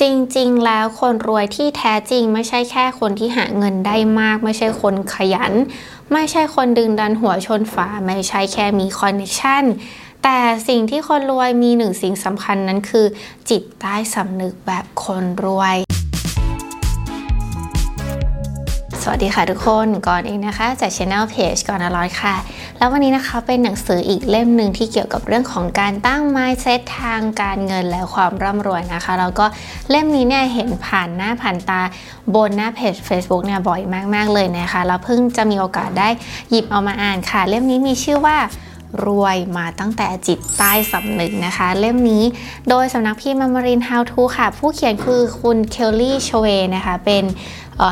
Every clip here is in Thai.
จริงๆ แล้วคนรวยที่แท้จริงไม่ใช่แค่คนที่หาเงินได้มาก ไม่ใช่คนขยัน ไม่ใช่คนดึงดันหัวชนฝา ไม่ใช่แค่มีคอนเนคชั่นแต่สิ่งที่คนรวยมีหนึ่งสิ่งสำคัญนั้นคือ จิตใต้สำนึกแบบคนรวย สวัสดีค่ะทุกคนก่อนเองนะคะจาก Channel Page ก่อนอร่อยค่ะ แล้ววันนี้นะคะเป็นหนังสืออีกเล่มหนึ่งที่เกี่ยวกับเรื่องของการตั้ง mindset ทางการเงินและความร่ำรวยนะคะ แล้วก็เล่มนี้เนี่ยเห็นผ่านหน้าผ่านตาบนหน้าเพจ Facebook เนี่ยบ่อยมาก ๆ เลยนะคะแล้วเพิ่งจะมีโอกาสได้หยิบเอามาอ่านค่ะ เล่มนี้มีชื่อว่ารวยมาตั้งแต่จิตใต้สำนึกนะคะ เล่มนี้โดยสำนักพิมพ์มามาริน How to ค่ะ ผู้เขียนคือคุณเคลลี่ชเวนะคะ เป็น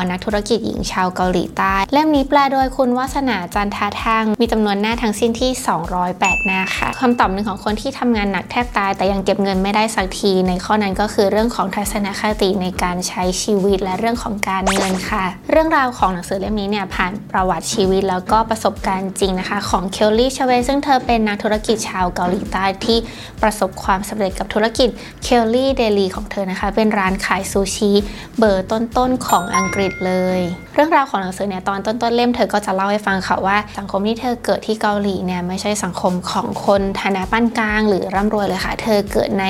นักธุรกิจหญิงชาวเกาหลีใต้ เล่มนี้แปลโดยคุณวัฒนาจันทาทาง มีจำนวนหน้าทั้งสิ้นที่ 208 หน้าค่ะคำตอบหนึ่งของคนที่ทำงานหนักแทบตาย แต่ยังเก็บเงินไม่ได้สักที ในข้อนั้นก็คือเรื่องของทัศนคติในการใช้ชีวิตและเรื่องของการเงินค่ะ เรื่องราวของหนังสือเล่มนี้เนี่ยผ่านประวัติชีวิตแล้วก็ประสบการณ์จริงนะคะ ของเคลลี่ชเวซึ่งเธอเป็นนักธุรกิจชาวเกาหลีใต้ที่ประสบความสำเร็จกับธุรกิจเคลลี่เดลีของเธอนะคะ เป็นร้านขายซูชิเบอร์ต้นๆของอังังกฤษเลยเรื่องราวของหนังสือเนี่ยตอนต้นๆเล่มเธอก็จะเล่าให้ฟังค่ะว่า สังคมที่เธอเกิดที่เกาหลีเนี่ยไม่ใช่สังคมของคนฐานะปานกลาง หรือร่ำรวยเลยค่ะ เธอเกิดใน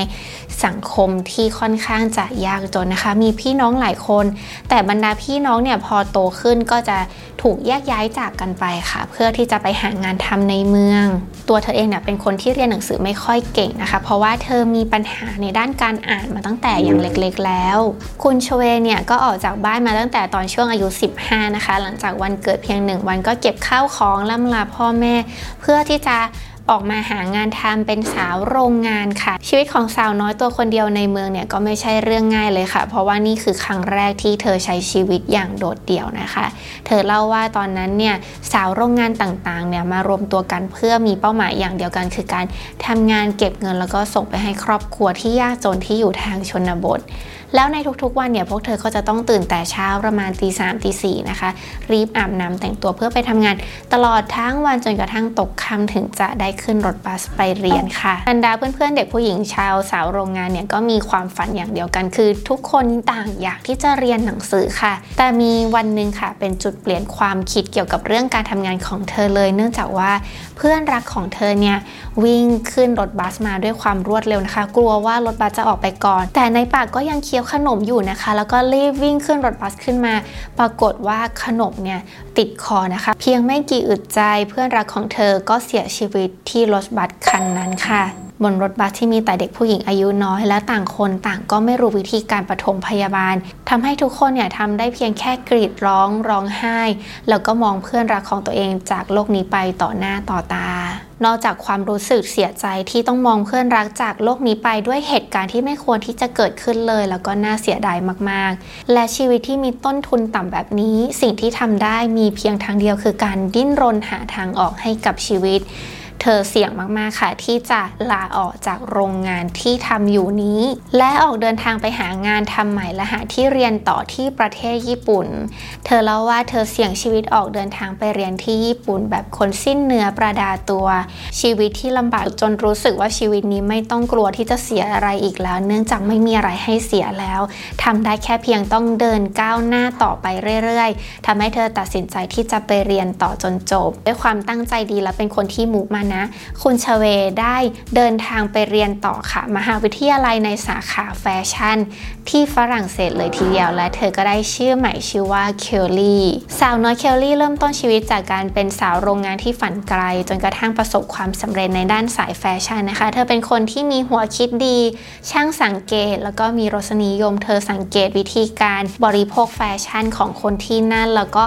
สังคมที่ค่อนข้างจะยากจนนะคะ มีพี่น้องหลายคน แต่บรรดาพี่น้องเนี่ยพอโตขึ้นก็จะถูกแยกย้ายจากกันไปค่ะ เพื่อที่จะไปหางานทำในเมือง ตัวเธอเองเนี่ยเป็นคนที่เรียนหนังสือไม่ค่อยเก่งนะคะ เพราะว่าเธอมีปัญหาในด้านการอ่านมาตั้งแต่ยังเล็กๆแล้ว คุณชเวเนี่ยก็ออกจากบ้านมาตั้งแต่ตอนช่วงอายุ15 นะคะ หลังจากวันเกิดเพียงหนึ่งวันก็เก็บข้าวของล่ำลาพ่อแม่ เพื่อที่จะออกมาหางานทำเป็นสาวโรงงานค่ะ ชีวิตของสาวน้อยตัวคนเดียวในเมืองเนี่ยก็ไม่ใช่เรื่องง่ายเลยค่ะ เพราะว่านี่คือครั้งแรกที่เธอใช้ชีวิตอย่างโดดเดี่ยวนะคะ เธอเล่าว่าตอนนั้นเนี่ยสาวโรงงานต่างๆเนี่ยมารวมตัวกันเพื่อมีเป้าหมายอย่างเดียวกัน คือการทำงานเก็บเงินแล้วก็ส่งไปให้ครอบครัวที่ยากจนที่อยู่ทางชนบท แล้วในทุกๆวันเนี่ยพวกเธอก็จะต้องตื่นแต่เช้าประมาณตีสามตีสี่นะคะ รีบอาบน้ำแต่งตัวเพื่อไปทำงาน ตลอดทั้งวันจนกระทั่งตกค่ำถึงจะได้ขึ้นรถบัสไปเรียนค่ะบรรดาเพื่อนๆเด็กผู้หญิงชาวสาวโรงงานเนี่ยก็มีความฝันอย่างเดียวกันคือ ทุกคนต่างอยากที่จะเรียนหนังสือค่ะ แต่มีวันหนึ่งค่ะ เป็นจุดเปลี่ยนความคิดเกี่ยวกับเรื่องการทำงานของเธอเลย เนื่องจากว่าเพื่อนรักของเธอเนี่ยวิ่งขึ้นรถบัสมาด้วยความรวดเร็วนะคะ กลัวว่ารถบัสจะออกไปก่อน แต่ในปากก็ยังเคี้ยวขนมอยู่นะคะ แล้วก็รีบวิ่งขึ้นรถบัสขึ้นมา ปรากฏว่าขนมเนี่ยติดคอนะคะ เพียงไม่กี่อึดใจเพื่อนรักของเธอก็เสียชีวิตที่รถบัสคันนั้นค่ะบนรถบัสที่มีแต่เด็กผู้หญิงอายุน้อย และต่างคนต่างก็ไม่รู้วิธีการปฐมพยาบาลทำให้ทุกคนเนี่ยทำได้เพียงแค่กรีดร้องร้องไห้ แล้วก็มองเพื่อนรักของตัวเองจากโลกนี้ไปต่อหน้าต่อตา นอกจากความรู้สึกเสียใจที่ต้องมองเพื่อนรักจากโลกนี้ไปด้วยเหตุการณ์ที่ไม่ควรที่จะเกิดขึ้นเลย แล้วก็น่าเสียดายมากๆ และชีวิตที่มีต้นทุนต่ำแบบนี้ สิ่งที่ทำได้มีเพียงทางเดียวคือการดิ้นรนหาทางออกให้กับชีวิต เธอเสี่ยงมากๆค่ะ ที่จะลาออกจากโรงงานที่ทำอยู่นี้ และออกเดินทางไปหางานทำใหม่และหาที่เรียนต่อที่ประเทศญี่ปุ่น เธอเล่าว่าเธอเสี่ยงชีวิตออกเดินทางไปเรียนที่ญี่ปุ่น แบบคนสิ้นเนื้อประดาตัว ชีวิตที่ลำบากจนรู้สึกว่าชีวิตนี้ไม่ต้องกลัวที่จะเสียอะไรอีกแล้ว เนื่องจากไม่มีอะไรให้เสียแล้วทำได้แค่เพียงต้องเดินก้าวหน้าต่อไปเรื่อยๆทำให้เธอตัดสินใจที่จะไปเรียนต่อจนจบ ด้วยความตั้งใจดีและเป็นคนที่มุกมานะ คุณชเวได้เดินทางไปเรียนต่อค่ะ มหาวิทยาลัยในสาขาแฟชั่น ที่ฝรั่งเศสเลยทีเดียว และเธอก็ได้ชื่อใหม่ชื่อว่าเคลลี่สาวน้อยเคลลี่เริ่มต้นชีวิตจากการเป็นสาวโรงงานที่ฝันไกล จนกระทั่งประสบความสำเร็จในด้านสายแฟชั่นนะคะ เธอเป็นคนที่มีหัวคิดดี ช่างสังเกต แล้วก็มีรสนิยม เธอสังเกตวิธีการบริโภคแฟชั่นของคนที่นั่น แล้วก็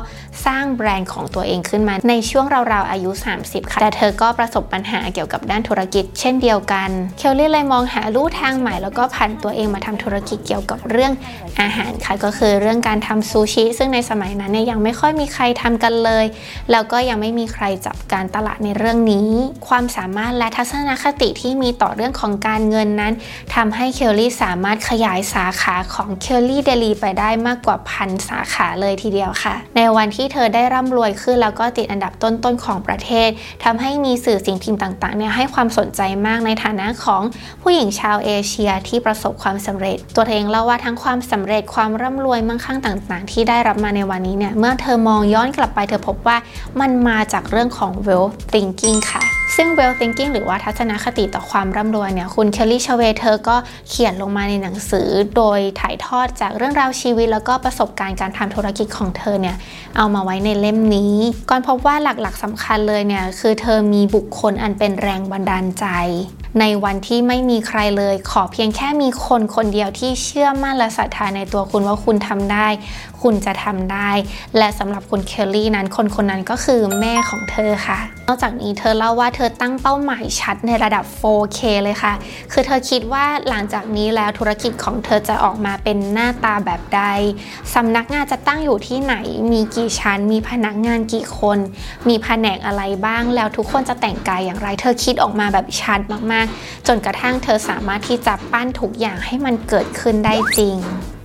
สร้างแบรนด์ของตัวเองขึ้นมาในช่วงราวๆอายุ 30 ค่ะ แต่เธอก็ประสบปัญหาเกี่ยวกับด้านธุรกิจ เช่นเดียวกันเคลลี่เลยมองหาลู่ทางใหม่ แล้วก็ผันตัวเองมาทำธุรกิจเกี่ยวกับเรื่องอาหารค่ะก็คือเรื่องการทำซูชิ ซึ่งในสมัยนั้นเนี่ยยังไม่ค่อยมีใครทำกันเลย แล้วก็ยังไม่มีใครจับการตลาดในเรื่องนี้ ความสามารถและทัศนคติที่มีต่อเรื่องของการเงินนั้นทำให้เคลลี่สามารถขยายสาขาของเคลลี่เดลีไปได้มากกว่าพันสาขาเลยทีเดียวค่ะ ในวันที่เธอได้ร่ำรวยขึ้นแล้วก็ติดอันดับต้นๆของประเทศทำให้มีสื่อสิ่งพิมพ์ต่างๆเนี่ยให้ความสนใจมากในฐานะของผู้หญิงชาวเอเชียที่ประสบความสำเร็จ ตัวเธอเองเล่าว่าทั้งความสำเร็จความร่ำรวยมั่งคั่งต่างๆ ที่ได้รับมาในวันนี้เนี่ยเมื่อเธอมองย้อนกลับไปเธอพบว่ามันมาจากเรื่องของ wealth thinking ค่ะ ซึ่ง well thinking หรือว่าทัศนคติต่อความร่ำรวยเนี่ยคุณเคลลี่ชเวเธอก็เขียนลงมาในหนังสือ โดยถ่ายทอดจากเรื่องราวชีวิต แล้วก็ประสบการณ์การทำธุรกิจของเธอเนี่ยเอามาไว้ในเล่มนี้ ก่อนพบว่าหลักๆสำคัญเลยเนี่ยคือเธอมีบุคคลอันเป็นแรงบันดาลใจ ในวันที่ไม่มีใครเลย ขอเพียงแค่มีคนคนเดียวที่เชื่อมั่นและศรัทธาในตัวคุณว่าคุณทำได้ คุณจะทำได้ และสำหรับคุณเคลลี่นั้นคนคนนั้นก็คือแม่ของเธอค่ะ นอกจากนี้เธอเล่าว่าเธอตั้งเป้าหมายชัดในระดับ 4K เลยค่ะ คือเธอคิดว่าหลังจากนี้แล้วธุรกิจของเธอจะออกมาเป็นหน้าตาแบบใดสำนักงานจะตั้งอยู่ที่ไหน มีกี่ชั้น มีพนักงานกี่คน มีแผนกอะไรบ้าง แล้วทุกคนจะแต่งกายอย่างไร เธอคิดออกมาแบบชัดมากๆจนกระทั่งเธอสามารถที่จะปั้นทุกอย่างให้มันเกิดขึ้นได้จริง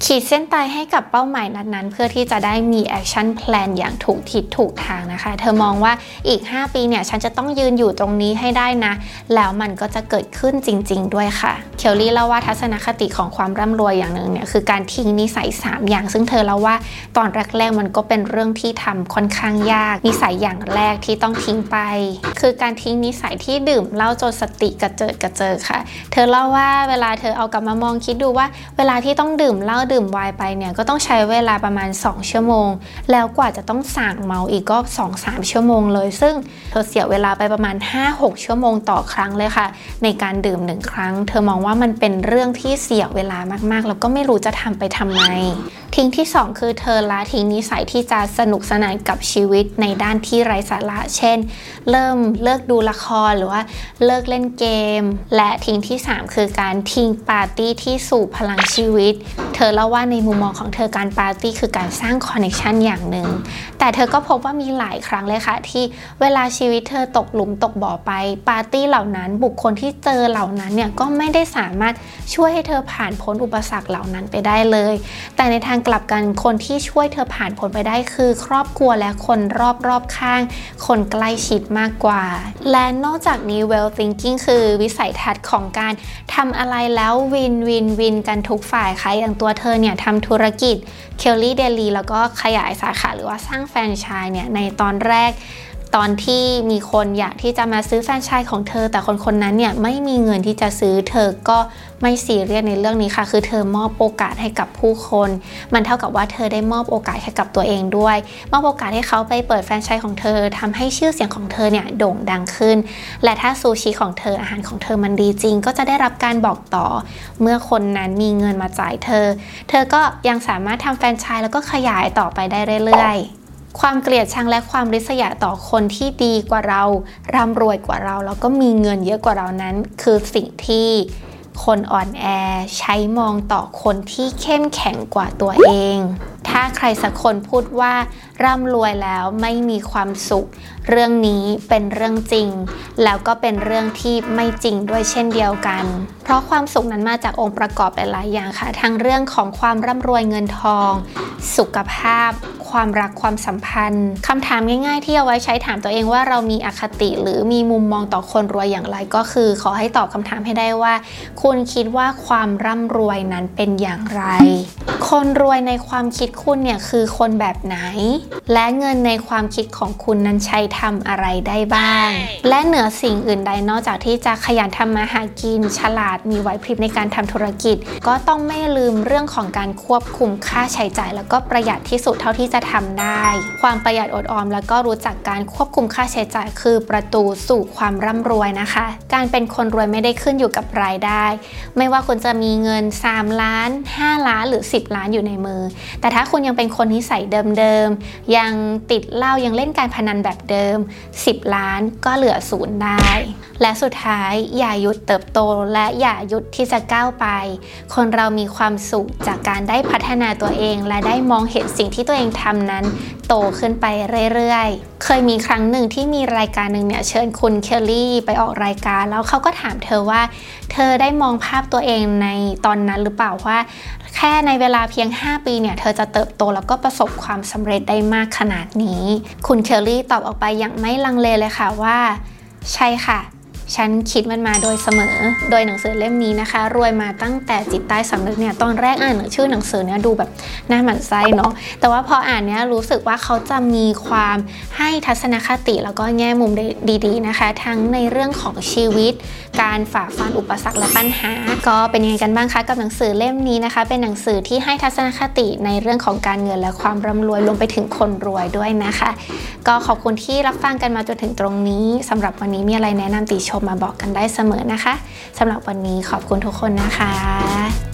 ขีดเส้นตายให้กับเป้าหมายนั้นๆ เพื่อที่จะได้มี action plan อย่างถูกทิศถูกทางนะคะ เธอมองว่าอีก 5 ปีเนี่ย ฉันจะต้องยืนอยู่ตรงนี้ให้ได้นะ แล้วมันก็จะเกิดขึ้นจริง ๆ ด้วยค่ะ เคียวลี่เล่าว่าทัศนคติของความร่ำรวยอย่างหนึ่งเนี่ย คือการทิ้งนิสัย 3 อย่าง ซึ่งเธอเล่าว่าตอนแรกๆมันก็เป็นเรื่องที่ทำค่อนข้างยาก นิสัยอย่างแรกที่ต้องทิ้งไป คือการทิ้งนิสัยที่ดื่มเหล้าจนสติกระเจิดกระเจิงค่ะ เธอเล่าว่าเวลาเธอเอากลับมามองคิดดูว่า เวลาที่ต้องดื่มเหล้าดื่มไวน์ไปเนี่ยก็ต้องใช้เวลาประมาณ 2 ชั่วโมง แล้วกว่าจะต้องสั่งเมาอีกก็ 2-3 ชั่วโมงเลย ซึ่งเธอเสียเวลาไปประมาณ 5-6 ชั่วโมงต่อครั้งเลยค่ะ ในการดื่มหนึ่งครั้ง เธอมองว่ามันเป็นเรื่องที่เสียเวลามากๆ แล้วก็ไม่รู้จะทำไปทำไม ทิ้งที่ 2 คือเธอละทิ้งนิสัยที่จะสนุกสนานกับชีวิตในด้านที่ไร้สาระ เช่น เริ่มเลิกดูละครหรือว่าเลิกเล่นเกม และทิ้งที่ 3 คือการทิ้งปาร์ตี้ที่สูบพลังชีวิต เธอเล่าว่าในมุมมองของเธอการปาร์ตี้คือการสร้าง connection อย่างหนึ่ง แต่เธอก็พบว่ามีหลายครั้งเลยค่ะ ที่เวลาชีวิตเธอตกหลุมตกบ่อไปปาร์ตี้เหล่านั้น บุคคลที่เจอเหล่านั้นเนี่ยก็ไม่ได้สามารถช่วยให้เธอผ่านพ้นอุปสรรคเหล่านั้นไปได้เลย แต่ในทางกลับกันคนที่ช่วยเธอผ่านพ้นไปได้คือ ครอบครัวและคนรอบรอบข้าง คนใกล้ชิดมากกว่า และนอกจากนี้ win thinking คือวิสัยทัศน์ของการทำอะไรแล้ว win win win กันทุกฝ่ายค่ะอย่างตัวเธอเนี่ยทำธุรกิจเคลลี่เดลีแล้วก็ขยายสาขาหรือว่าสร้างแฟรนไชส์เนี่ยในตอนแรก ตอนที่มีคนอยากที่จะมาซื้อแฟรนไชส์ของเธอ แต่คนคนนั้นเนี่ยไม่มีเงินที่จะซื้อเธอก็ไม่ซีเรียสในเรื่องนี้ค่ะ คือเธอมอบโอกาสให้กับผู้คน มันเท่ากับว่าเธอได้มอบโอกาสให้กับตัวเองด้วย มอบโอกาสให้เขาไปเปิดแฟรนไชส์ของเธอทำให้ชื่อเสียงของเธอเนี่ยโด่งดังขึ้น และถ้าซูชิของเธออาหารของเธอมันดีจริง ก็จะได้รับการบอกต่อ เมื่อคนนั้นมีเงินมาจ่ายเธอ เธอก็ยังสามารถทำแฟรนไชส์แล้วก็ขยายต่อไปได้เรื่อยๆ ความเกลียดชังและความริษยาต่อคนที่ดีกว่าเราร่ำรวยกว่าเรา แล้วก็มีเงินเยอะกว่าเรานั้น คือสิ่งที่คนอ่อนแอใช้มองต่อคนที่เข้มแข็งกว่าตัวเอง ถ้าใครสักคนพูดว่าร่ำรวยแล้วไม่มีความสุข เรื่องนี้เป็นเรื่องจริง แล้วก็เป็นเรื่องที่ไม่จริงด้วยเช่นเดียวกัน เพราะความสุขนั้นมาจากองค์ประกอบหลาย ๆ อย่างค่ะ ทั้งเรื่องของความร่ำรวยเงินทอง สุขภาพ ความรักความสัมพันธ์คำถามง่ายๆ ที่เอาไว้ใช้ถามตัวเองว่าเรามีอคติหรือมีมุมมองต่อคนรวยอย่างไรก็คือ ขอให้ตอบคำถามให้ได้ว่า คุณคิดว่าความร่ำรวยนั้นเป็นอย่างไร คนรวยในความคิดคุณเนี่ยคือคนแบบไหน และเงินในความคิดของคุณนั้นใช้ทำอะไรได้บ้าง และเหนือสิ่งอื่นใดนอกจากที่จะขยันทำมาหากิน ฉลาดมีไหวพริบในการทำธุรกิจ ก็ต้องไม่ลืมเรื่องของการควบคุมค่าใช้จ่าย แล้วก็ประหยัดที่สุดเท่าที่จะจะทำได้ ความประหยัดอดออม แล้วก็รู้จักการควบคุมค่าใช้จ่าย คือประตูสู่ความร่ำรวยนะคะ การเป็นคนรวยไม่ได้ขึ้นอยู่กับรายได้ ไม่ว่าคุณจะมีเงิน 3 ล้าน 5 ล้านหรือ 10ล้านอยู่ในมือ แต่ถ้าคุณยังเป็นคนนิสัยเดิมๆ ยังติดเหล้ายังเล่นการพนันแบบเดิม 10 ล้านก็เหลือศูนย์ได้ และสุดท้ายอย่าหยุดเติบโตและอย่าหยุดที่จะก้าวไป คนเรามีความสุขจากการได้พัฒนาตัวเอง และได้มองเห็นสิ่งที่ตัวเองทำนั้น โตขึ้นไปเรื่อยๆ เคยมีครั้งหนึ่งที่มีรายการหนึ่งเนี่ยเชิญคุณเคลลี่ไปออกรายการแล้วเขาก็ถามเธอว่า เธอได้มองภาพตัวเองในตอนนั้นหรือเปล่าว่า แค่ในเวลาเพียง 5 ปีเนี่ยเธอจะเติบโตแล้วก็ประสบความสำเร็จได้มากขนาดนี้ คุณเคลลี่ตอบออกไปอย่างไม่ลังเลเลยค่ะว่า ใช่ค่ะ ฉันคิดมันมาโดยเสมอ โดยหนังสือเล่มนี้นะคะ รวยมาตั้งแต่จิตใต้สำนึกเนี่ยตอนแรกอ่านชื่อหนังสือเนี่ยดูแบบน่าหมันไส้เนาะแต่ว่าพออ่านเนี่ยรู้สึกว่าเขาจะมีความให้ทัศนคติแล้วก็แง่มุมดีๆนะคะ ทั้งในเรื่องของชีวิต การฝ่าฟันอุปสรรคและปัญหา ก็เป็นยังไงกันบ้างคะกับหนังสือเล่มนี้นะคะ เป็นหนังสือที่ให้ทัศนคติในเรื่องของการเงินและความร่ำรวยรวมไปถึงคนรวยด้วยนะคะ ก็ขอบคุณที่รับฟังกันมาจนถึงตรงนี้สำหรับวันนี้มีอะไรแนะนำติชมมาบอกกันได้เสมอนะคะสำหรับวันนี้ขอบคุณทุกคนนะคะ